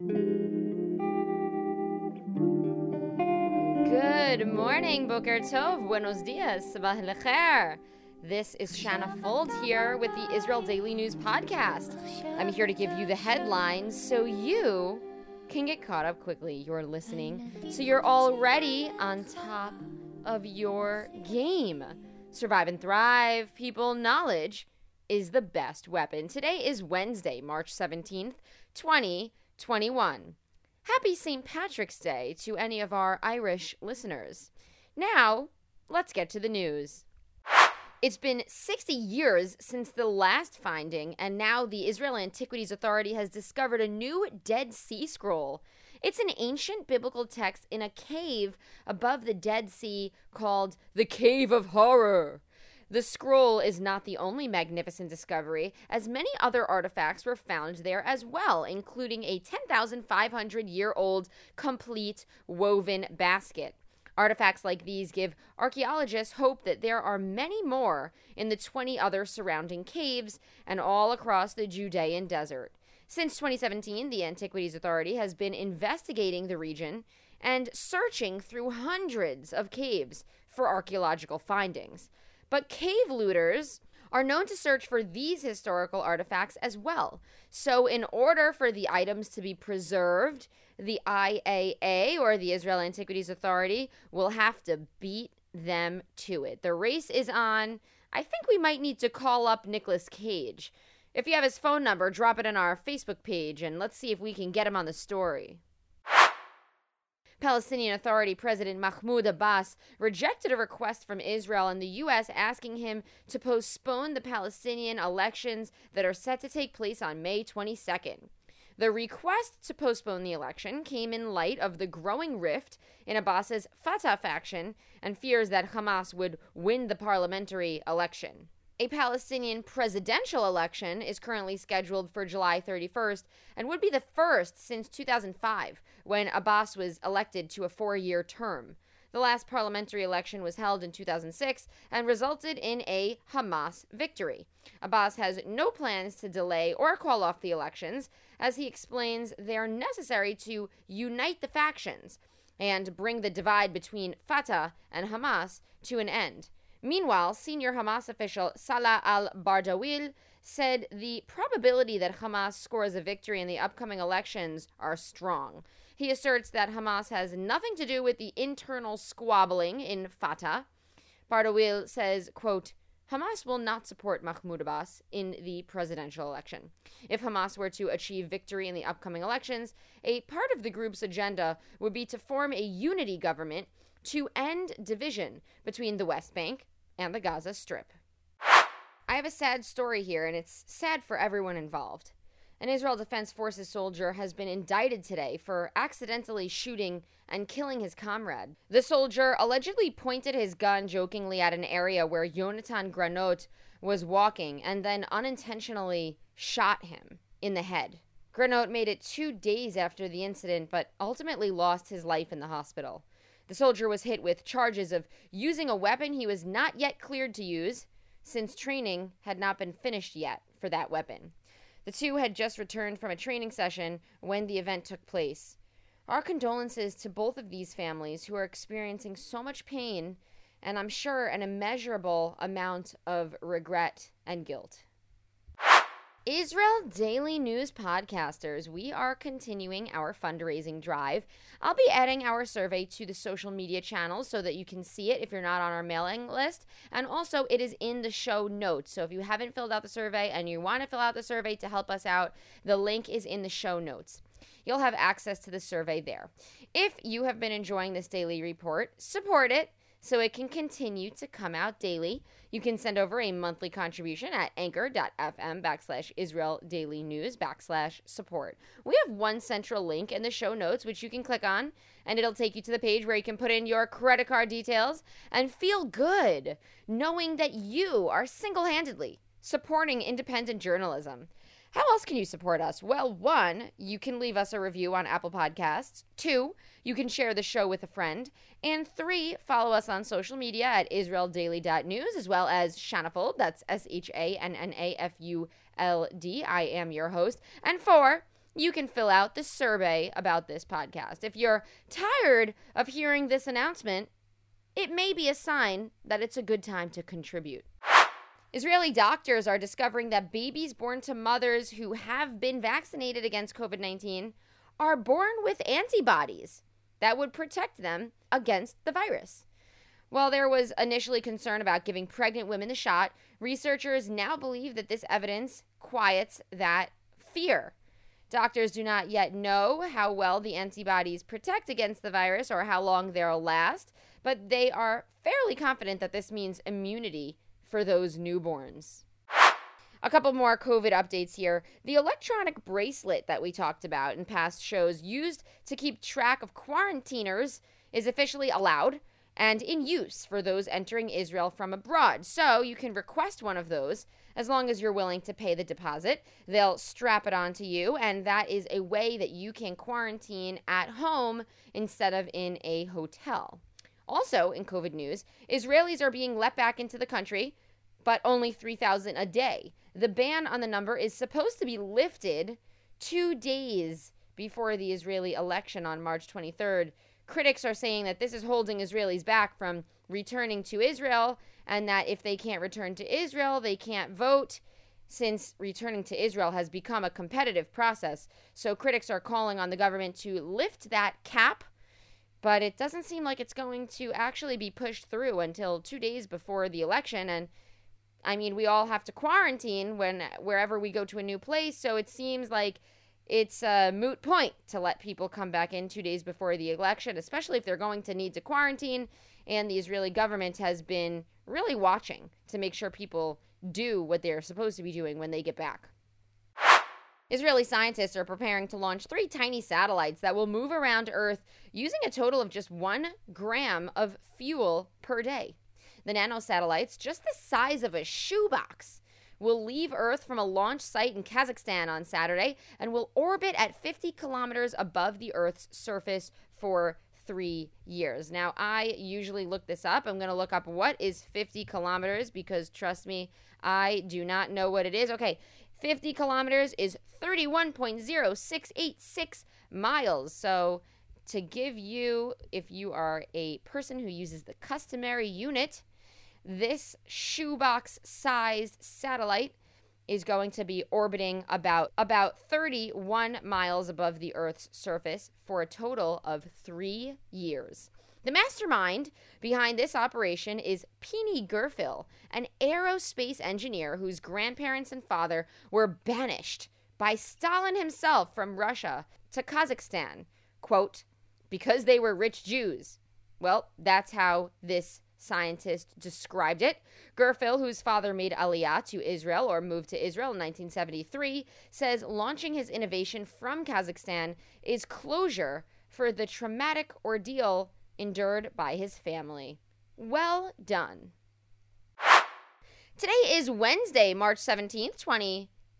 Good morning, Boker Tov. Buenos dias. Sabah lecher. This is Shanna Fuld here with the Israel Daily News Podcast. I'm here to give you the headlines so you can get caught up quickly. You're listening, so you're already on top of your game. Survive and thrive, people. Knowledge is the best weapon. Today is Wednesday, March 17th, 2021. Happy St. Patrick's Day to any of our Irish listeners. Now, let's get to the news. It's been 60 years since the last finding, and now the Israel Antiquities Authority has discovered a new Dead Sea Scroll. It's an ancient biblical text in a cave above the Dead Sea called the Cave of Horror. The scroll is not the only magnificent discovery, as many other artifacts were found there as well, including a 10,500 year old complete woven basket. Artifacts like these give archaeologists hope that there are many more in the 20 other surrounding caves and all across the Judean desert. Since 2017, the Antiquities Authority has been investigating the region and searching through hundreds of caves for archaeological findings. But cave looters are known to search for these historical artifacts as well. So, in order for the items to be preserved, the IAA or the Israel Antiquities Authority will have to beat them to it. The race is on. I think we might need to call up Nicolas Cage. If you have his phone number, drop it in our Facebook page and let's see if we can get him on the story. Palestinian Authority President Mahmoud Abbas rejected a request from Israel and the U.S. asking him to postpone the Palestinian elections that are set to take place on May 22nd. The request to postpone the election came in light of the growing rift in Abbas's Fatah faction and fears that Hamas would win the parliamentary election. A Palestinian presidential election is currently scheduled for July 31st and would be the first since 2005 when Abbas was elected to a four year term. The last parliamentary election was held in 2006 and resulted in a Hamas victory. Abbas has no plans to delay or call off the elections, as he explains they are necessary to unite the factions and bring the divide between Fatah and Hamas to an end. Meanwhile, senior Hamas official Salah al Bardawil said the probability that Hamas scores a victory in the upcoming elections are strong. He asserts that Hamas has nothing to do with the internal squabbling in Fatah. Bardawil says, quote, Hamas will not support Mahmoud Abbas in the presidential election. If Hamas were to achieve victory in the upcoming elections, a part of the group's agenda would be to form a unity government to end division between the West Bank and the Gaza Strip. I have a sad story here, and it's sad for everyone involved. An Israel Defense Forces soldier has been indicted today for accidentally shooting and killing his comrade. The soldier allegedly pointed his gun jokingly at an area where Yonatan Granot was walking and then unintentionally shot him in the head. Granot made it two days after the incident, but ultimately lost his life in the hospital. The soldier was hit with charges of using a weapon he was not yet cleared to use, since training had not been finished yet for that weapon. The two had just returned from a training session when the event took place. Our condolences to both of these families who are experiencing so much pain and I'm sure an immeasurable amount of regret and guilt. Israel Daily News podcasters, we are continuing our fundraising drive. I'll be adding our survey to the social media channels so that you can see it if you're not on our mailing list. And also, it is in the show notes. So if you haven't filled out the survey and you want to fill out the survey to help us out, the link is in the show notes. You'll have access to the survey there. If you have been enjoying this daily report, support it so it can continue to come out daily. You can send over a monthly contribution at anchor.fm backslash Israel Daily News backslash support. We have one central link in the show notes, which you can click on, and it'll take you to the page where you can put in your credit card details and feel good knowing that you are single handedly supporting independent journalism. How else can you support us? Well, one, you can leave us a review on Apple Podcasts. Two, you can share the show with a friend. And three, follow us on social media at israeldaily.news as well as Shannafuld. That's S H A N N A F U L D. I am your host. And four, you can fill out the survey about this podcast. If you're tired of hearing this announcement, it may be a sign that it's a good time to contribute. Israeli doctors are discovering that babies born to mothers who have been vaccinated against COVID 19 are born with antibodies that would protect them against the virus. While there was initially concern about giving pregnant women the shot, researchers now believe that this evidence quiets that fear. Doctors do not yet know how well the antibodies protect against the virus or how long they'll last, but they are fairly confident that this means immunity for those newborns. A couple more COVID updates here. The electronic bracelet that we talked about in past shows, used to keep track of quarantiners, is officially allowed and in use for those entering Israel from abroad. So you can request one of those as long as you're willing to pay the deposit. They'll strap it onto you, and that is a way that you can quarantine at home instead of in a hotel. Also, in COVID news, Israelis are being let back into the country, but only 3,000 a day. The ban on the number is supposed to be lifted two days before the Israeli election on March 23rd. Critics are saying that this is holding Israelis back from returning to Israel, and that if they can't return to Israel, they can't vote since returning to Israel has become a competitive process. So critics are calling on the government to lift that cap but it doesn't seem like it's going to actually be pushed through until two days before the election. And I mean, we all have to quarantine when wherever we go to a new place, so it seems like it's a moot point to let people come back in two days before the election, especially if they're going to need to quarantine. And the Israeli government has been really watching to make sure people do what they're supposed to be doing when they get back. Israeli scientists are preparing to launch three tiny satellites that will move around Earth using a total of just one gram of fuel per day. The nanosatellites, just the size of a shoebox, will leave Earth from a launch site in Kazakhstan on Saturday and will orbit at 50 kilometers above the Earth's surface for three years. Now, I usually look this up. I'm going to look up what is 50 kilometers because trust me, I do not know what it is. Okay, 50 kilometers is 31.0686 miles. So, to give you, if you are a person who uses the customary unit, this shoebox sized satellite is going to be orbiting about about 31 miles above the Earth's surface for a total of 3 years. The mastermind behind this operation is Pini Gurfil, an aerospace engineer whose grandparents and father were banished by Stalin himself from Russia to Kazakhstan, quote, because they were rich Jews. Well, that's how this scientist described it. Gurfil, whose father made Aliyah to Israel or moved to Israel in 1973, says launching his innovation from Kazakhstan is closure for the traumatic ordeal endured by his family. Well done. Today is Wednesday, March 17th,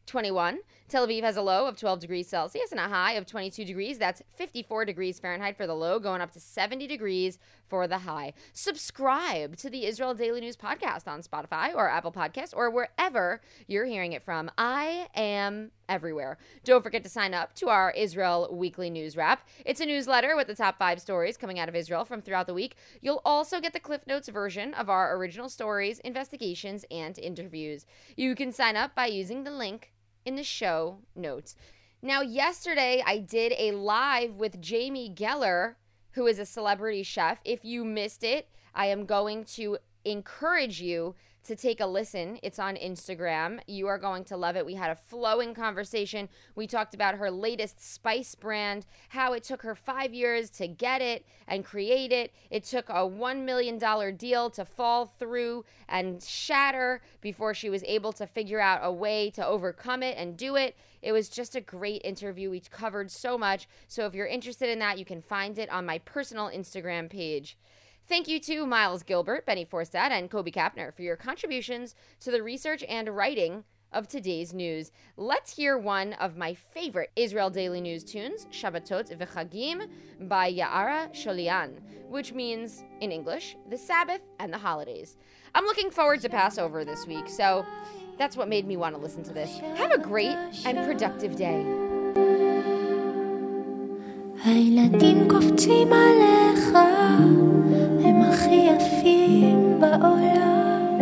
2021. Tel Aviv has a low of 12 degrees Celsius and a high of 22 degrees. That's 54 degrees Fahrenheit for the low, going up to 70 degrees for the high. Subscribe to the Israel Daily News podcast on Spotify or Apple Podcasts or wherever you're hearing it from. I am everywhere. Don't forget to sign up to our Israel Weekly News Wrap. It's a newsletter with the top five stories coming out of Israel from throughout the week. You'll also get the Cliff Notes version of our original stories, investigations, and interviews. You can sign up by using the link in the show notes. Now, yesterday I did a live with Jamie Geller, who is a celebrity chef. If you missed it, I am going to encourage you to take a listen. It's on Instagram. You are going to love it. We had a flowing conversation. We talked about her latest spice brand, how it took her five years to get it and create it. It took a $1 million deal to fall through and shatter before she was able to figure out a way to overcome it and do it. It was just a great interview. We covered so much. So if you're interested in that, you can find it on my personal Instagram page. Thank you to Miles Gilbert, Benny Forstat, and Kobe Kapner for your contributions to the research and writing of today's news. Let's hear one of my favorite Israel Daily News tunes, Shabbatot VeChagim, by Ya'ara Sholian, which means, in English, the Sabbath and the holidays. I'm looking forward to Passover this week, so that's what made me want to listen to this. Have a great and productive day. הילדים קופצים עליך הכי יפים בעולם.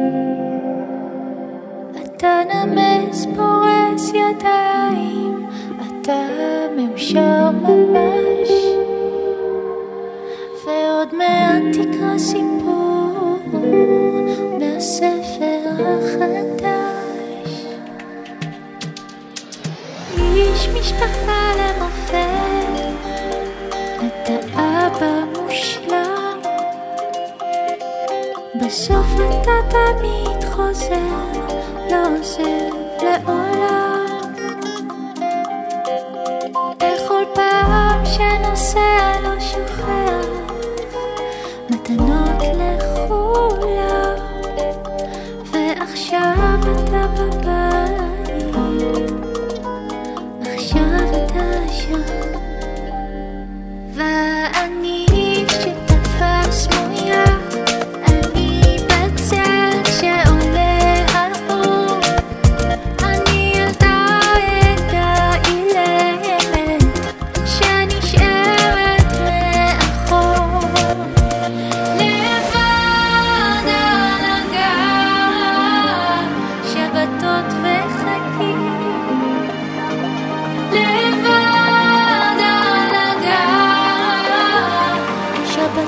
אתה נמס פורס ידיים, אתה מאושר ממש, ועוד מעט תקרא סיפור מהספר החדש. איש משפחה Réchauffe le tatami, trop sert, l'enchèvre, le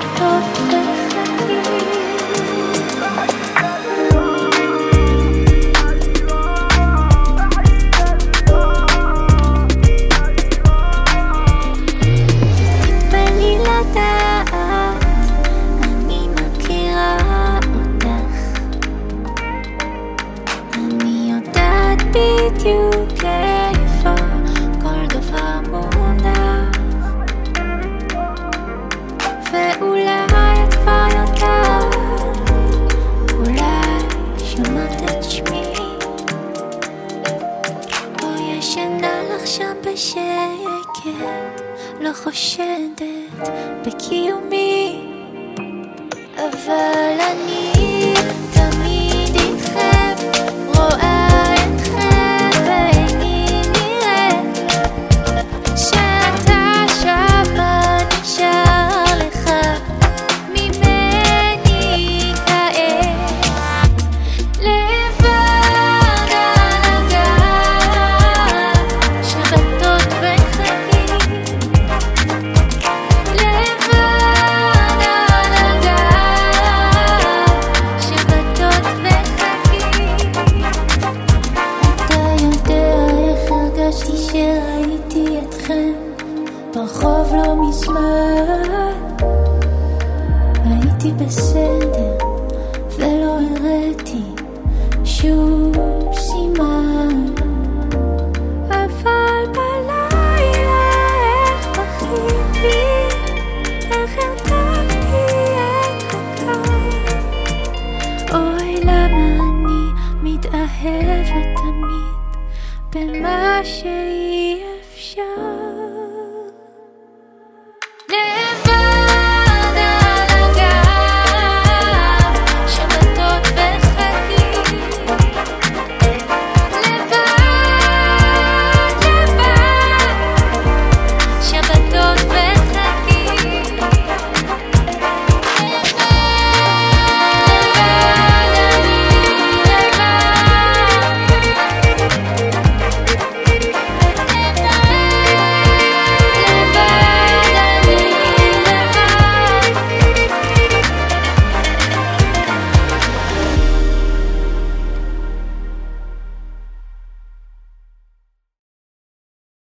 thought deepest sin.